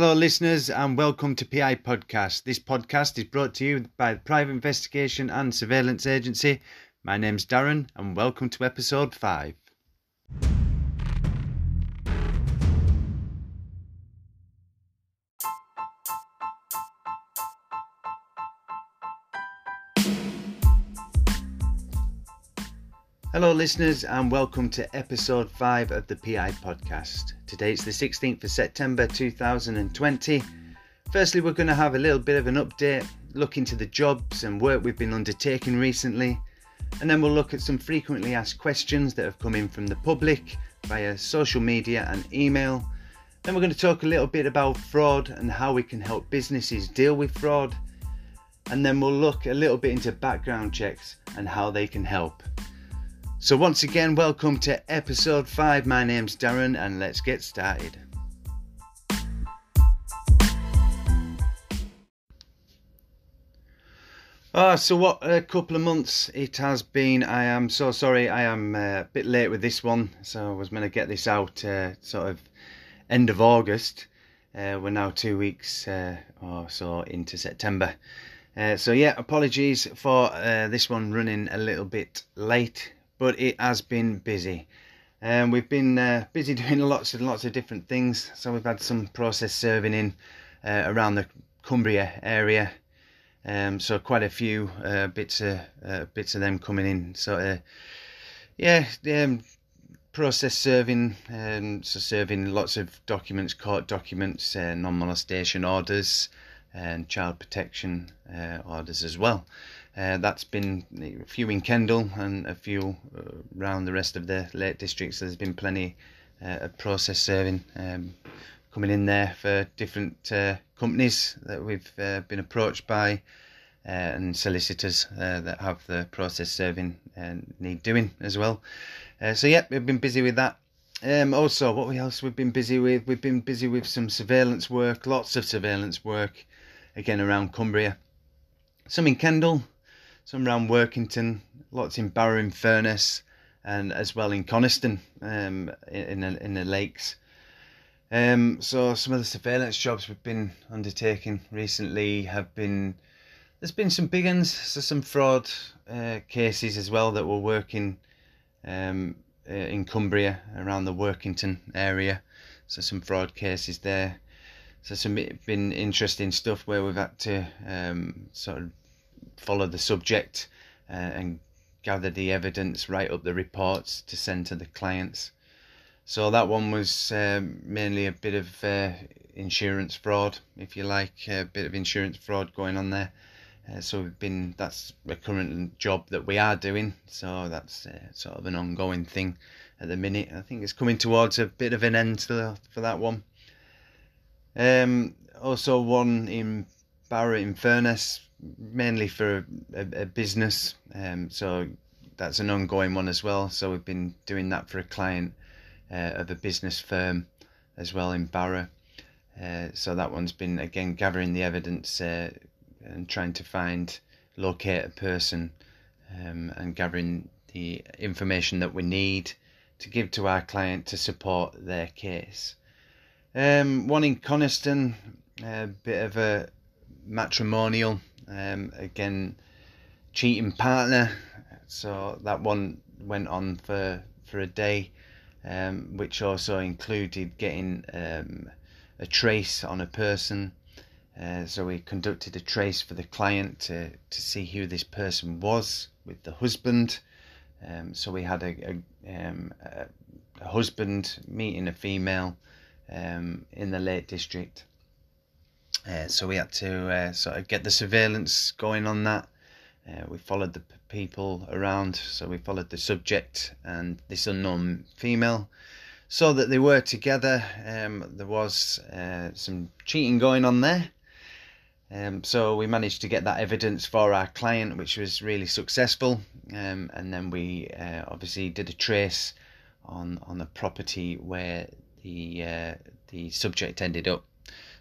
Hello, listeners, and welcome to PI Podcast. This podcast is brought to you by the Private Investigation and Surveillance Agency. My name's Darren, and welcome to episode 5. Listeners, and welcome to episode 5 of the PI podcast. Today it's the 16th of September 2020. Firstly, we're going to have a little bit of an update, look into the jobs and work we've been undertaking recently, and then we'll look at some frequently asked questions that have come in from the public via social media and email. Then we're going to talk a little bit about fraud and how we can help businesses deal with fraud. And then we'll look a little bit into background checks and how they can help. So, once again, welcome to episode 5. My name's Darren, and let's get started. Ah, so what a couple of months it has been. I am so sorry, I am uh, a bit late with this one. So, I was going to get this out uh, sort of end of August. Uh, we're now two weeks uh, or so into September. Uh, so, yeah, apologies for uh, this one running a little bit late but it has been busy. Um, we've been uh, busy doing lots and lots of different things. So we've had some process serving in uh, around the Cumbria area. Um, so quite a few uh, bits of uh, bits of them coming in. So uh, yeah, um, process serving. Um, so serving lots of documents, court documents, uh, non-molestation orders, and child protection orders as well. Uh, that's been a few in Kendal and a few uh, around the rest of the Lake Districts. There's been plenty uh, of process serving um, coming in there for different uh, companies that we've uh, been approached by uh, and solicitors that have the process serving and need doing as well. so yeah, we've been busy with that. Um, also, what else we've been busy with? We've been busy with some surveillance work, lots of surveillance work, again around Cumbria. Some in Kendal, some around Workington, lots in Barrow-in-Furness, and as well in Coniston um, in, in, in the lakes. Um, so some of the surveillance jobs we've been undertaking recently have been there's been some big ones, so some fraud uh, cases as well that we're working um, uh, in Cumbria around the Workington area. So some fraud cases there. So some been interesting stuff where we've had to um, sort of follow the subject uh, and gather the evidence, write up the reports to send to the clients. So that one was um, mainly a bit of uh, insurance fraud, if you like, a bit of insurance fraud going on there. Uh, so we've been that's a current job that we are doing. So that's uh, sort of an ongoing thing at the minute. I think it's coming towards a bit of an end for that one. Um, also one in Barrow-in-Furness mainly for a, a business. Um, so that's an ongoing one as well. So we've been doing that for a client uh, of a business firm as well in Barrow. Uh, so that one's been again gathering the evidence uh, and trying to find, locate a person, um, and gathering the information that we need to give to our client to support their case. Um, one in Coniston, a bit of a matrimonial um, again, cheating partner. So that one went on for for a day, um, which also included getting um, a trace on a person. Uh, so we conducted a trace for the client to, to see who this person was with the husband. Um, so we had a, a, um, a, husband meeting a female um, in the Lake District. Uh, so we had to uh, sort of get the surveillance going on that. Uh, we followed the people around, so we followed the subject and this unknown female, Saw that they were together. Um, there was uh, some cheating going on there. Um, so we managed to get that evidence for our client, which was really successful. Um, and then we uh, obviously did a trace on on the property where the uh, the subject ended up.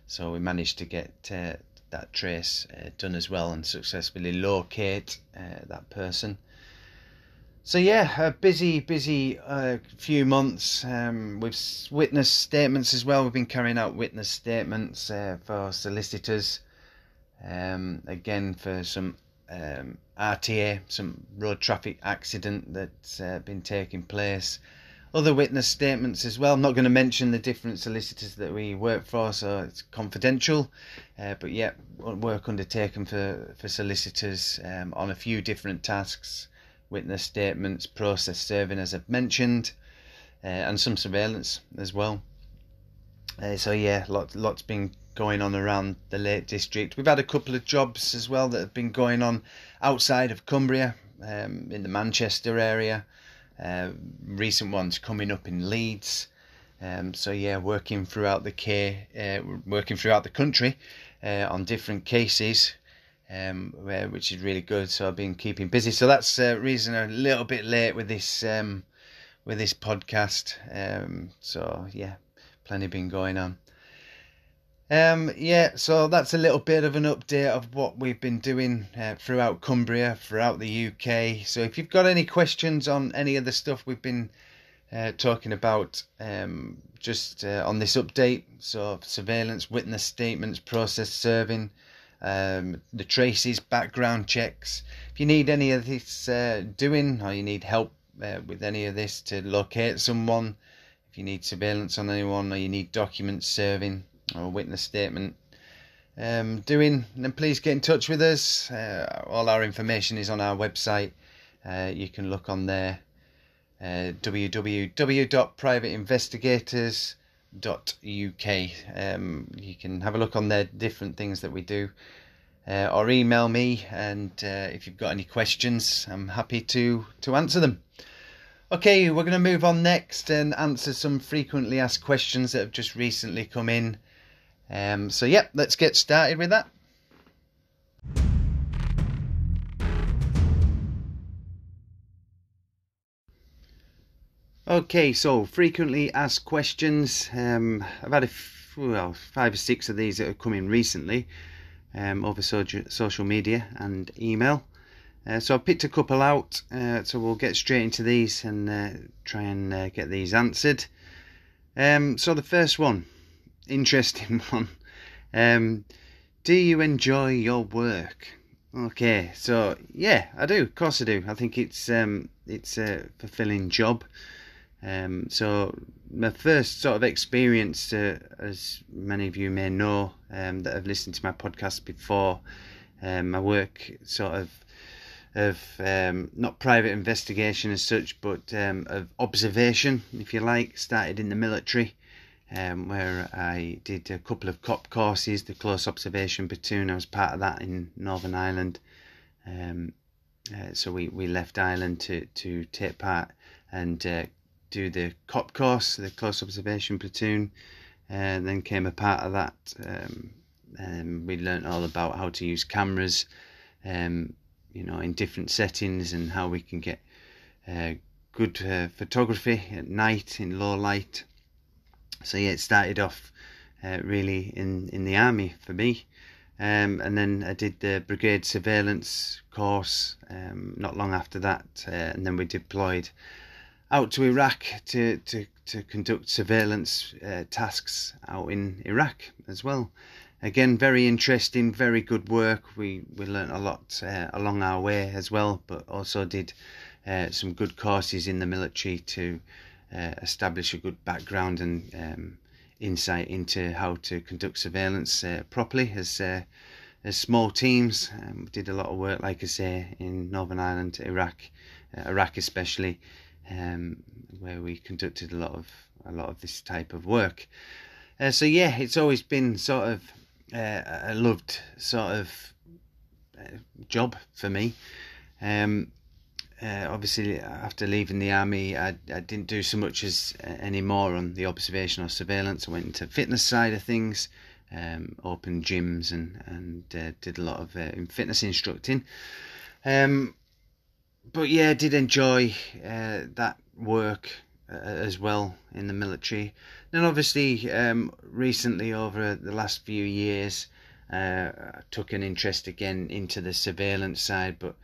So we managed to get uh, that trace uh, done as well and successfully locate uh, that person. So yeah, a busy, busy uh, few months. Um, we've witness statements as well. We've been carrying out witness statements uh, for solicitors. Um, again, for some um, RTA, some road traffic accident that's been taking place. Other witness statements as well. I'm not going to mention the different solicitors that we work for, so it's confidential. Uh, but yeah, work undertaken for for solicitors um, on a few different tasks witness statements, process serving, as I've mentioned, uh, and some surveillance as well. Uh, so yeah, lots lots been going on around the Lake District. We've had a couple of jobs as well that have been going on outside of Cumbria, um, in the Manchester area. Uh, recent ones coming up in Leeds. Um, so yeah, working throughout the K, uh, working throughout the country uh, on different cases um, which is really good. So I've been keeping busy. So that's the reason I'm a little bit late with this um, with this podcast. Um, so yeah, plenty been going on. Um, yeah, so that's a little bit of an update of what we've been doing uh, throughout Cumbria, throughout the UK. So if you've got any questions on any of the stuff we've been uh, talking about um, just uh, on this update, so surveillance, witness statements, process serving, um, the traces, background checks. If you need any of this uh, doing, or you need help uh, with any of this to locate someone, if you need surveillance on anyone, or you need documents serving or witness statement um, doing, then please get in touch with us. Uh, all our information is on our website. Uh, you can look on there. Uh, www.privateinvestigators.com uk. Um, you can have a look on there, different things that we do, uh, or email me. And uh, if you've got any questions, I'm happy to to answer them. Okay, we're going to move on next and answer some frequently asked questions that have just recently come in. Um, so, yep, let's get started with that. Okay, so frequently asked questions. Um, I've had a f- well five or six of these that have come in recently um, over so- social media and email. Uh, so I picked a couple out. Uh, so we'll get straight into these and uh, try and uh, get these answered. Um, so the first one, interesting one. Um, do you enjoy your work? Okay, so yeah, I do. Of course, I do. I think it's um, it's a fulfilling job. Um, so my first sort of experience, uh, as many of you may know um, that have listened to my podcast before, um, I work sort of of um, not private investigation as such, but um, of observation, if you like. Started in the military, um, where I did a couple of cop courses, the close observation platoon. I was part of that in Northern Ireland. Um, uh, so we, we left Ireland to, to take part and uh, do the cop course, the close observation platoon, and then came a part of that. Um, and we learned all about how to use cameras, um, you know, in different settings and how we can get uh, good uh, photography at night in low light. So yeah, it started off uh, really in in the army for me. Um, and then I did the brigade surveillance course um, not long after that, uh, and then we deployed out to Iraq to, to, to conduct surveillance uh, tasks out in Iraq as well. Again, very interesting, very good work. We we learnt a lot uh, along our way as well, but also did uh, some good courses in the military to uh, establish a good background and um, insight into how to conduct surveillance uh, properly as uh, as small teams. Um, we did a lot of work, like I say, in Northern Ireland, Iraq, Iraq especially um, where we conducted a lot of a lot of this type of work. Uh, so yeah, it's always been sort of uh, a loved sort of uh, job for me. Um, uh, obviously, after leaving the army, I, I didn't do so much as uh, anymore on the observation or surveillance. I went into fitness side of things, um, opened gyms and and uh, did a lot of fitness instructing. Um, but yeah, I did enjoy uh, that work uh, as well in the military. And obviously, um, recently over the last few years, uh, I took an interest again into the surveillance side, but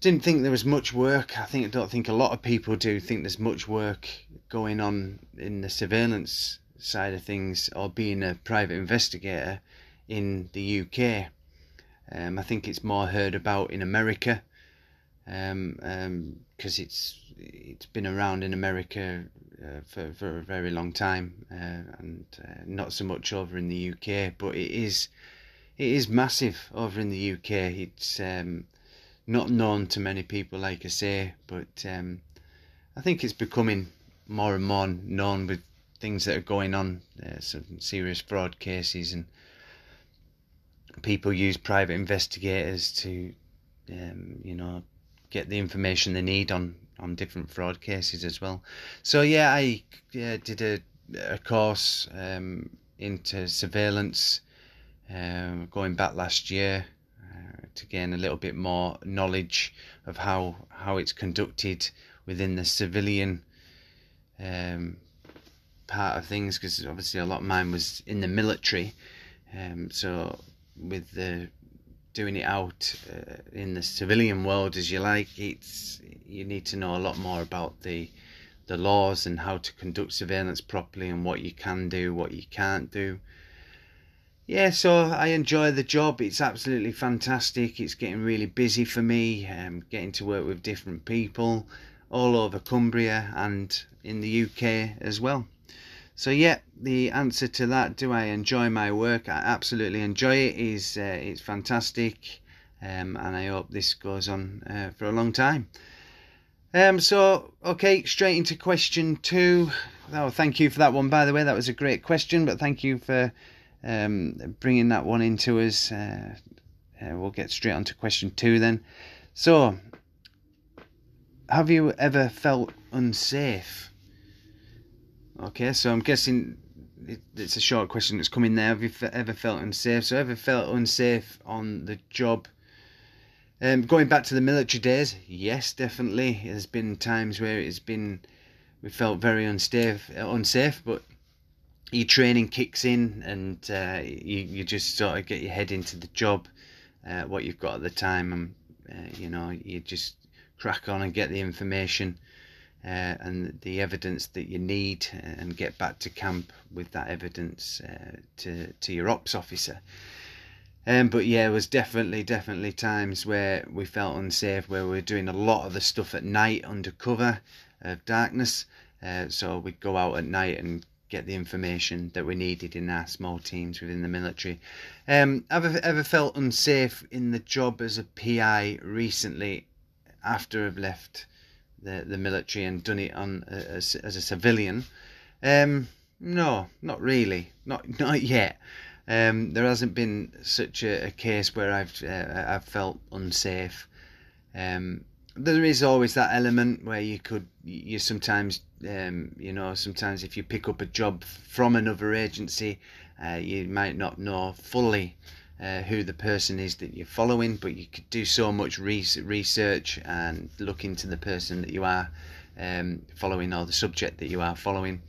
didn't think there was much work. I think I don't think a lot of people do think there's much work going on in the surveillance side of things or being a private investigator in the UK. Um, I think it's more heard about in America because um, um, it's it's been around in America uh, for for a very long time uh, and uh, not so much over in the UK. But it is it is massive over in the UK. It's um, not known to many people, like I say, but um, I think it's becoming more and more known with things that are going on, uh, some serious fraud cases, and people use private investigators to, um, you know, get the information they need on on different fraud cases as well. So yeah, I yeah, did a a course um, into surveillance um, going back last year to gain a little bit more knowledge of how how it's conducted within the civilian um, part of things because obviously a lot of mine was in the military um, so with the doing it out uh, in the civilian world as you like it's you need to know a lot more about the the laws and how to conduct surveillance properly and what you can do what you can't do yeah, so I enjoy the job. It's absolutely fantastic. It's getting really busy for me. Um, getting to work with different people all over Cumbria and in the UK as well. So yeah, the answer to that, do I enjoy my work? I absolutely enjoy it. Is uh, it's fantastic, um, and I hope this goes on uh, for a long time. Um, so okay, straight into question two. Oh, thank you for that one, by the way. That was a great question, but thank you for um, bringing that one into us. Uh, uh, we'll get straight on to question two then. So, have you ever felt unsafe? Okay, so I'm guessing it, it's a short question that's coming there. Have you ever felt unsafe? So, ever felt unsafe on the job? Um, going back to the military days, yes, definitely. There's been times where it's been we felt very unsafe, unsafe, but your training kicks in and uh, you, you just sort of get your head into the job, uh, what you've got at the time, and uh, you know you just crack on and get the information uh, and the evidence that you need, and get back to camp with that evidence uh, to to your ops officer. Um, but yeah, it was definitely definitely times where we felt unsafe, where we were doing a lot of the stuff at night under cover of darkness. Uh, so we'd go out at night and get the information that we needed in our small teams within the military. Um, have I ever felt unsafe in the job as a PI recently after I've left the, the military and done it on as, as a civilian? Um, no, not really, not not yet. Um, there hasn't been such a, a case where I've uh, I've felt unsafe. Um, there is always that element where you could you sometimes um, you know sometimes if you pick up a job from another agency uh, you might not know fully uh, who the person is that you're following but you could do so much research and look into the person that you are um, following or the subject that you are following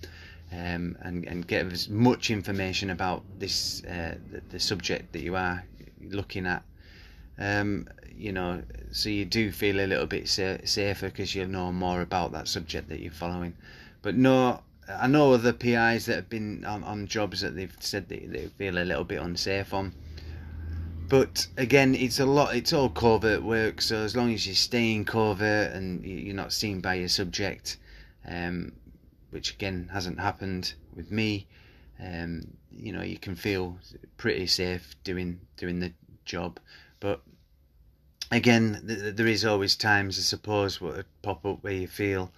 um, and, and get as much information about this uh, the, the subject that you are looking at. Um, you know, so you do feel a little bit sa- safer because you know more about that subject that you're following. But no, I know other PIs that have been on, on jobs that they've said that they feel a little bit unsafe on. But again, it's a lot. It's all covert work. So as long as you're staying covert and you're not seen by your subject, um, which again hasn't happened with me, um, you know, you can feel pretty safe doing doing the job. But again, th- there is always times, I suppose, what pop up where you feel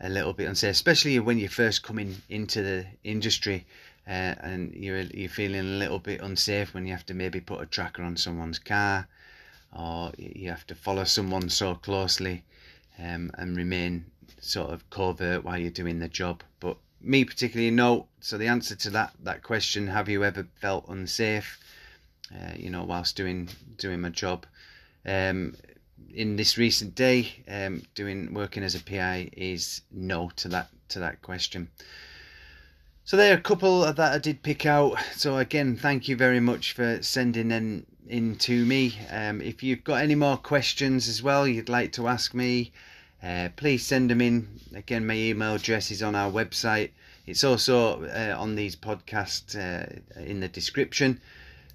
a little bit unsafe, especially when you're first coming into the industry uh, and you're you're feeling a little bit unsafe when you have to maybe put a tracker on someone's car or you have to follow someone so closely um, and remain sort of covert while you're doing the job. But me particularly, no. So the answer to that that question: Have you ever felt unsafe? Uh, you know, whilst doing doing my job um, in this recent day, um, doing working as a PI is no to that to that question. So there are a couple that I did pick out. So again, thank you very much for sending in in to me. Um, if you've got any more questions as well, you'd like to ask me, uh, please send them in. Again, my email address is on our website. It's also uh, on these podcasts uh, in the description.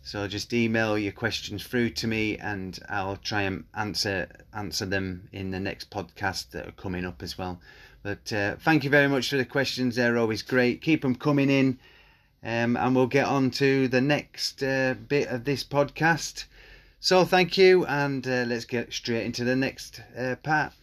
So just email your questions through to me, and I'll try and answer answer them in the next podcast that are coming up as well. But uh, thank you very much for the questions. They're always great. Keep them coming in, um, and we'll get on to the next uh, bit of this podcast. So thank you, and uh, let's get straight into the next uh, part.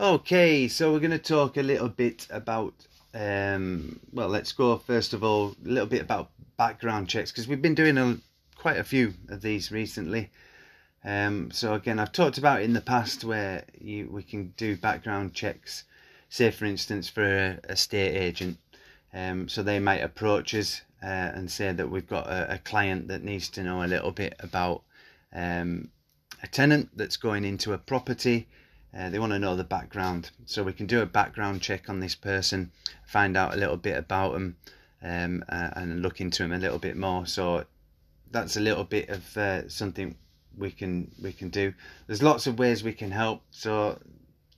Okay, so we're going to talk a little bit about, um, well, let's go first of all, a little bit about background checks because we've been doing a, quite a few of these recently. Um, so again, I've talked about in the past where you we can do background checks, say for instance for a, a state agent. Um, so they might approach us uh, and say that we've got a, a, client that needs to know a little bit about um, a tenant that's going into a property uh, they want to know the background, so we can do a background check on this person, find out a little bit about them, um, uh, and look into them a little bit more. So that's a little bit of uh, something we can we can do. There's lots of ways we can help. So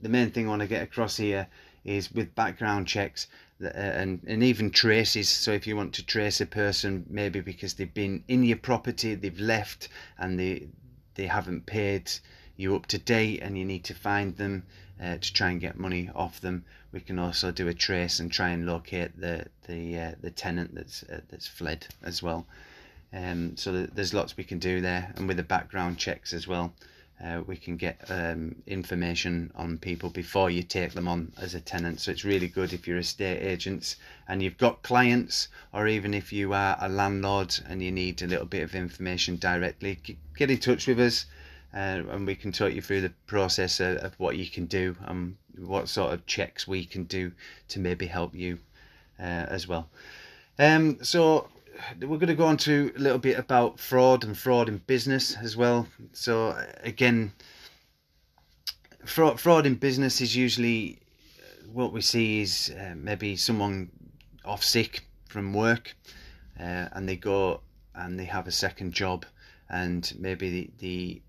the main thing I want to get across here is with background checks uh, and and even traces. So if you want to trace a person, maybe because they've been in your property, they've left, and they they haven't paid you up to date and you need to find them uh, to try and get money off them. We can also do a trace and try and locate the the uh, the tenant that's uh, that's fled as well. Um, so there's lots we can do there, and with the background checks as well, uh, we can get um, information on people before you take them on as a tenant. So it's really good if you're estate agents and you've got clients, or even if you are a landlord and you need a little bit of information directly, get in touch with us uh, and we can talk you through the process of, of, what you can do and what sort of checks we can do to maybe help you uh, as well. Um, so we're going to go on to a little bit about fraud and fraud in business as well. So again, fraud fraud in business is usually uh, what we see is uh, maybe someone off sick from work uh, and they go and they have a second job and maybe the, the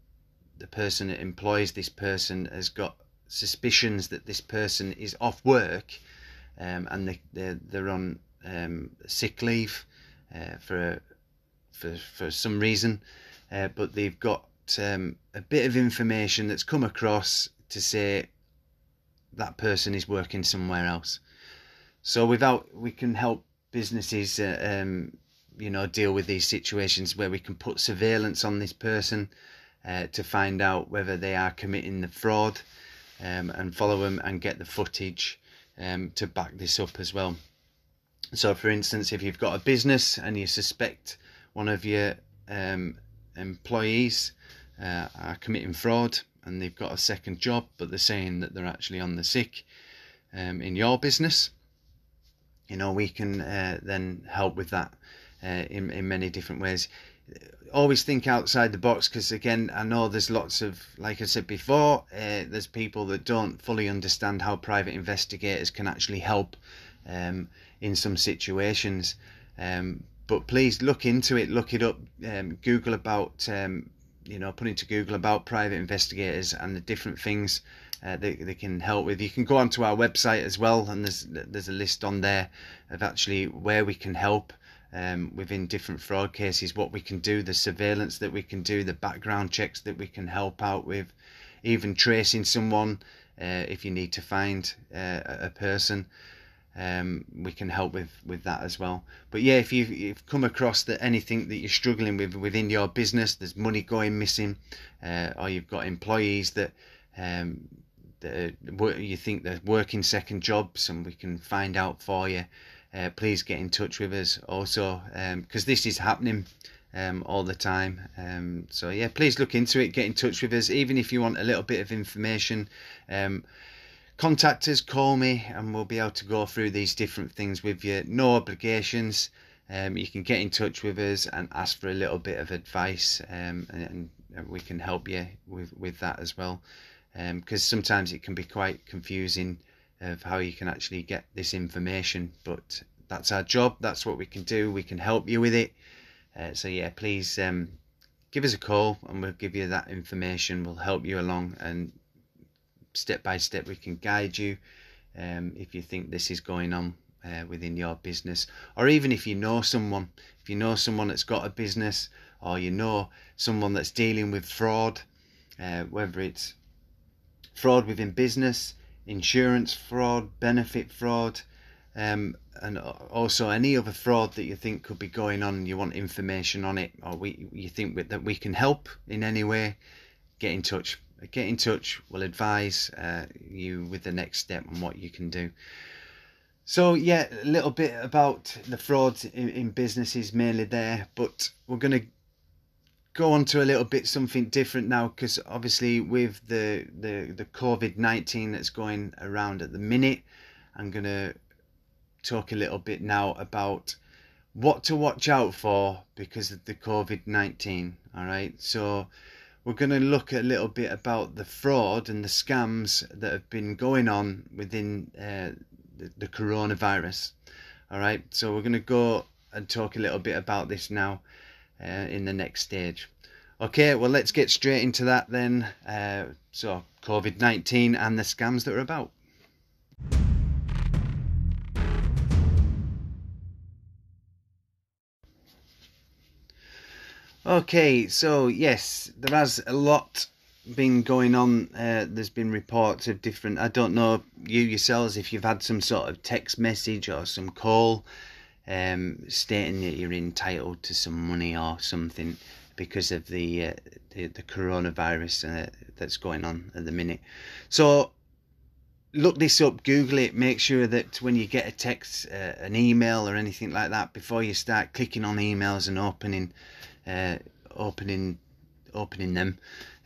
the person that employs this person has got suspicions that this person is off work um, and they, they're, they're on um, sick leave uh, for, for, for some reason, uh, but they've got um, a bit of information that's come across to say that person is working somewhere else. So without we can help businesses, uh, um, you know, deal with these situations where we can put surveillance on this person uh, to find out whether they are committing the fraud um, and follow them and get the footage um, to back this up as well. So, for instance, if you've got a business and you suspect one of your um, employees uh, are committing fraud and they've got a second job, but they're saying that they're actually on the sick um, in your business, you know, we can uh, then help with that uh, in, in many different ways always think outside the box because again i know there's lots of like i said before uh, there's people that don't fully understand how private investigators can actually help um, in some situations. Um, but please look into it look it up um, google about um, you know put into google about private investigators and the different things uh, they, they can help with. You can go onto our website as well and there's there's a list on there of actually where we can help um, within different fraud cases, what we can do, the surveillance that we can do, the background checks that we can help out with, even tracing someone uh, if you need to find uh, a person. Um, we can help with with that as well. But yeah, if you've, you've come across that anything that you're struggling with within your business, there's money going missing, uh, or you've got employees that um, that you think they're working second jobs, and we can find out for you uh, please get in touch with us also because um, this is happening um, all the time. Um, so yeah, please look into it. Get in touch with us, even if you want a little bit of information. Um, contact us, call me, and we'll be able to go through these different things with you. No obligations. Um, you can get in touch with us and ask for a little bit of advice, um, and, and, we can help you with with that as well. Because sometimes it can be quite confusing of how you can actually get this information. But that's our job. That's what we can do. We can help you with it. Uh, so yeah, please um, give us a call and we'll give you that information. We'll help you along and step by step we can guide you um, if you think this is going on uh, within your business or even if you know someone if you know someone that's got a business or you know someone that's dealing with fraud uh, whether it's fraud within business insurance fraud benefit fraud um, and also any other fraud that you think could be going on you want information on it or we you think that we can help in any way get in touch. Get in touch. We'll advise uh, you with the next step and what you can do. So yeah a little bit about the fraud in, in businesses mainly there but we're going to go on to a little bit something different now because obviously with the the the covid-19 that's going around at the minute i'm going to talk a little bit now about what to watch out for because of the covid-19 all right? So we're going to look a little bit about the fraud and the scams that have been going on within uh, the, the coronavirus all right? So we're going to go and talk a little bit about this now uh, in the next stage. Okay, well, let's get straight into that then. Uh, so, COVID 19 and the scams that are about. Okay, so yes, there has a lot been going on. Uh, there's been reports of different. I don't know you yourselves if you've had some sort of text message or some call um, stating that you're entitled to some money or something because of the uh, the, the, coronavirus uh, that's going on at the minute. So look this up, Google it. Make sure that when you get a text, uh, an email, or anything like that, before you start clicking on emails and opening uh, opening opening them.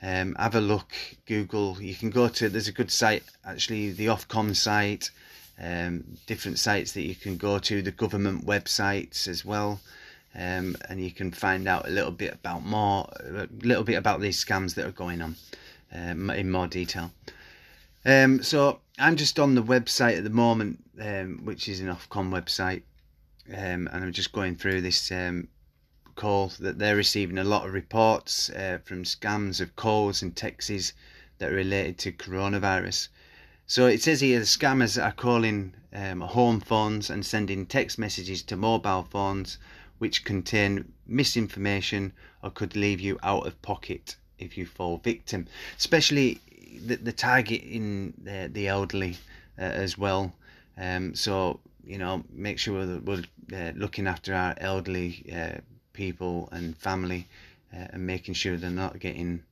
Um, have a look, Google. You can go to. There's a good site actually, the Ofcom site um, different sites that you can go to, the government websites as well. Um, and you can find out a little bit about more, a little bit about these scams that are going on um, in more detail. Um, so I'm just on the website at the moment, um, which is an Ofcom website, um, and I'm just going through this um, call that they're receiving a lot of reports uh, from scams of calls and texts that are related to coronavirus. So it says here the scammers are calling um, home phones and sending text messages to mobile phones which contain misinformation or could leave you out of pocket if you fall victim. Especially the, the target in the, the elderly uh, as well. Um, so, you know, make sure that we're uh, looking after our elderly uh, people and family uh, and making sure they're not getting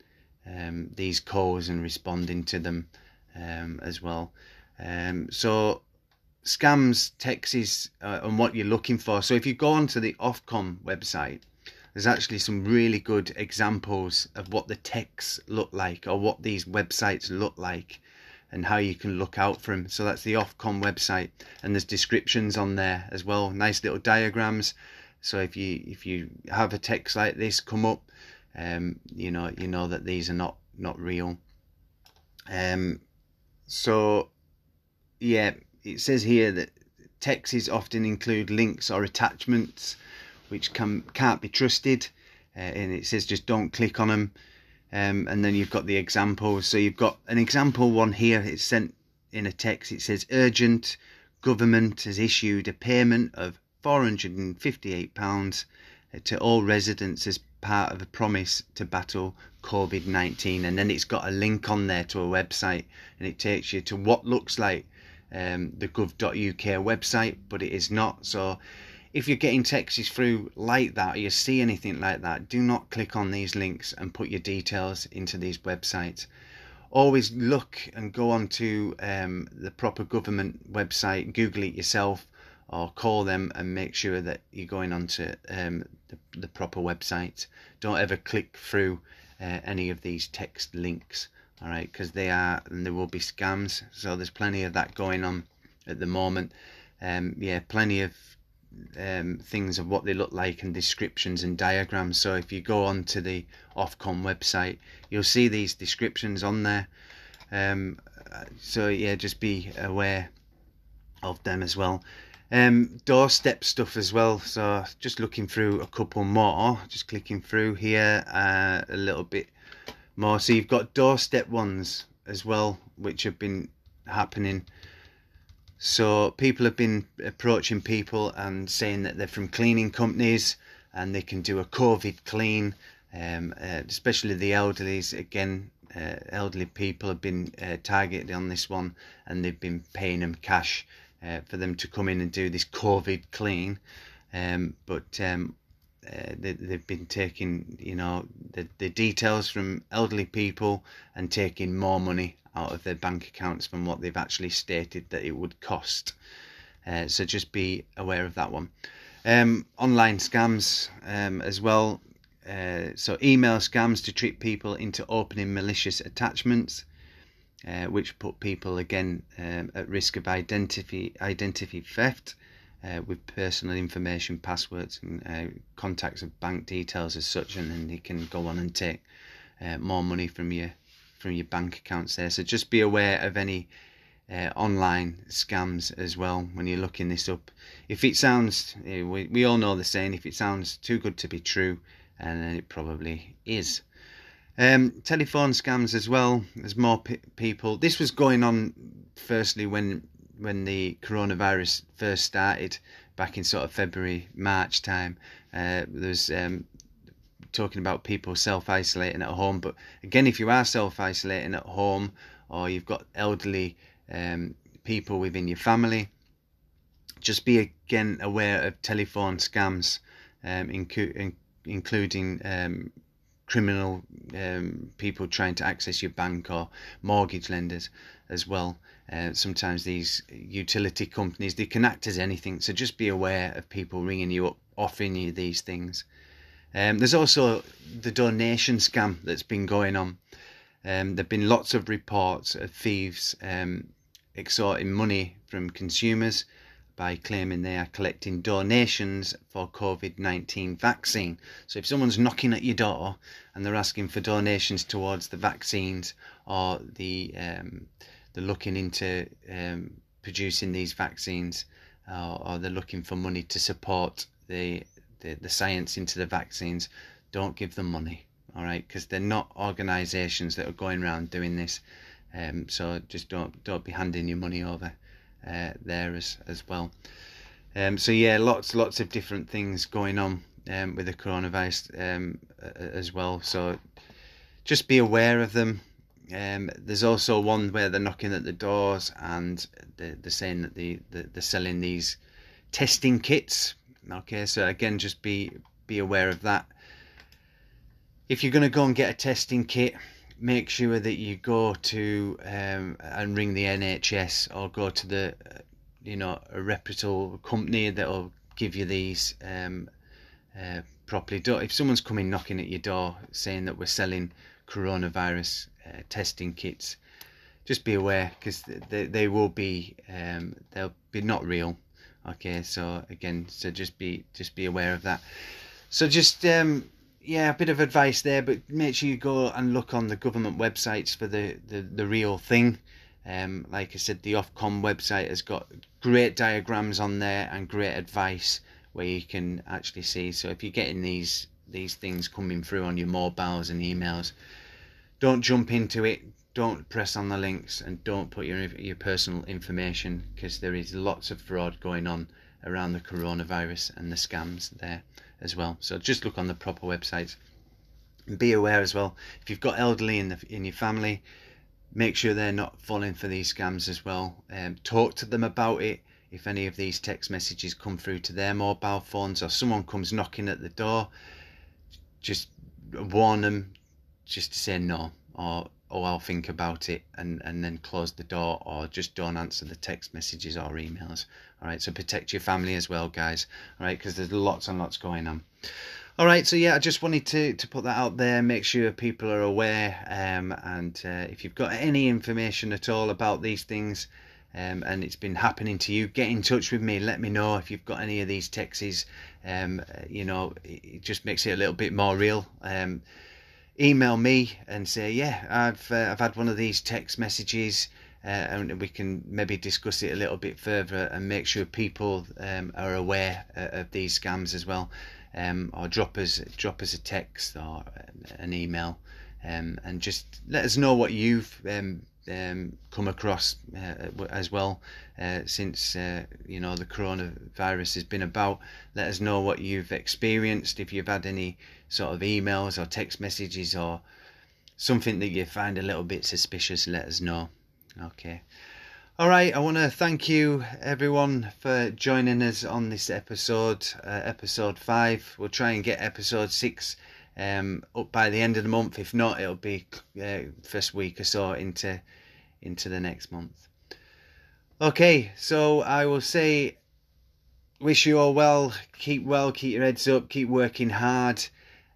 um, these calls and responding to them um, as well. Um, so scams, texts, uh, and what you're looking for. So if you go onto the Ofcom website, there's actually some really good examples of what the texts look like or what these websites look like and how you can look out for them. So that's the Ofcom website and there's descriptions on there as well. Nice little diagrams. So if you if you have a text like this come up, um, you know you know that these are not not real. Um, so, yeah, it says here that texts often include links or attachments which can can't be trusted, uh, and it says just don't click on them. Um, and then you've got the examples. So you've got an example one here. It's sent in a text. It says urgent. Government has issued a payment of 458 pounds to all residents as part of a promise to battle COVID 19. And then it's got a link on there to a website and it takes you to what looks like um, the gov.uk website, but it is not. So if you're getting texts through like that or you see anything like that, do not click on these links and put your details into these websites. Always look and go on to um, the proper government website, Google it yourself, or call them and make sure that you're going onto um, the, the proper website. Don't ever click through uh, any of these text links, all right, because they are and there will be scams. So there's plenty of that going on at the moment. Um, yeah, plenty of um, things of what they look like and descriptions and diagrams. So if you go on to the Ofcom website, you'll see these descriptions on there. Um, so yeah, just be aware of them as well. Um, doorstep stuff as well. So just looking through a couple more, just clicking through here uh, a little bit more. So you've got doorstep ones as well, which have been happening. So people have been approaching people and saying that they're from cleaning companies and they can do a COVID clean, um, uh, especially the elderlies. Again, uh, elderly people have been uh, targeted on this one and they've been paying them cash uh, for them to come in and do this COVID clean. Um, but um, uh, they, they've been taking, you know, the, the details from elderly people and taking more money out of their bank accounts than what they've actually stated that it would cost. Uh, so just be aware of that one. Um, online scams um, as well. Uh, so email scams to trick people into opening malicious attachments uh, which put people again um, at risk of identity identity theft uh, with personal information, passwords, and uh, contacts of bank details as such, and then they can go on and take uh, more money from your from your bank accounts there. So just be aware of any uh, online scams as well when you're looking this up. If it sounds, we, we all know the saying, if it sounds too good to be true, and it probably is. Um, telephone scams as well. There's more people. This was going on firstly when when the coronavirus first started back in sort of February March time. Uh, there's um, talking about people self isolating at home. But again, if you are self isolating at home or you've got elderly um, people within your family, just be again aware of telephone scams, um, incu- in- including um, criminal um, people trying to access your bank or mortgage lenders as well. Uh, sometimes these utility companies they can act as anything, so just be aware of people ringing you up, offering you these things. Um, there's also the donation scam that's been going on. Um, there've been lots of reports of thieves um, extorting money from consumers by claiming they are collecting donations for COVID 19 vaccine. So, if someone's knocking at your door and they're asking for donations towards the vaccines or the, um, they're looking into um, producing these vaccines uh, or they're looking for money to support the, the, the science into the vaccines, don't give them money, all right? Because they're not organisations that are going around doing this. Um, so just don't don't be handing your money over uh, there as as well. Um, so yeah, lots lots of different things going on um, with the coronavirus um, as well. So just be aware of them. Um, there's also one where they're knocking at the doors and they're, they're saying that they, they're selling these testing kits. Okay, so again, just be be aware of that. If you're going to go and get a testing kit, make sure that you go to um, and ring the NHS or go to the you know a reputable company that will give you these um, uh, properly. Don't, if someone's coming knocking at your door saying that we're selling coronavirus uh, testing kits, just be aware because they, they will be um, they'll be not real. Okay, so again, so just be just be aware of that. So just um, yeah, a bit of advice there, but make sure you go and look on the government websites for the, the, the real thing. Um, like I said, the Ofcom website has got great diagrams on there and great advice where you can actually see. So if you're getting these these things coming through on your mobiles and emails, don't jump into it. Don't press on the links and don't put your your personal information because there is lots of fraud going on around the coronavirus and the scams there as well. So just look on the proper websites. And be aware as well if you've got elderly in the in your family, make sure they're not falling for these scams as well. Um, talk to them about it. If any of these text messages come through to their mobile phones or someone comes knocking at the door, just warn them just to say no or oh I'll think about it and and then close the door or just don't answer the text messages or emails all right so protect your family as well guys. All right because there's lots and lots going on. All right so yeah i just wanted to to put that out there make sure people are aware um, and uh, if you've got any information at all about these things um, and it's been happening to you get in touch with me. Let me know if you've got any of these texts um, you know it just makes it a little bit more real. Um, email me and say yeah i've uh, i've had one of these text messages uh, and we can maybe discuss it a little bit further and make sure people um, are aware uh, of these scams as well. Um, or drop us drop us a text or an email, um, and just let us know what you've um, um, come across uh, as well uh, since uh, you know the coronavirus has been about. Let us know what you've experienced. If you've had any sort of emails or text messages or something that you find a little bit suspicious, let us know. Okay. All right, I want to thank you everyone for joining us on this episode, uh, episode five. We'll try and get episode six um, up by the end of the month. If not, it'll be uh, first week or so into into the next month. Okay, so I will say, wish you all well. Keep well, keep your heads up, keep working hard.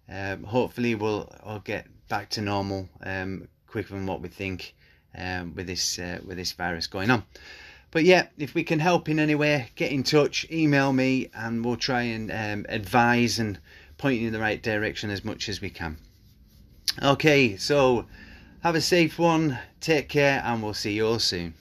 Um, hopefully, we'll all get back to normal um, quicker than what we think um, with this uh, with this virus going on. But yeah, if we can help in any way, get in touch, email me, and we'll try and um, advise and point you in the right direction as much as we can. Okay, so have a safe one, take care, and we'll see you all soon.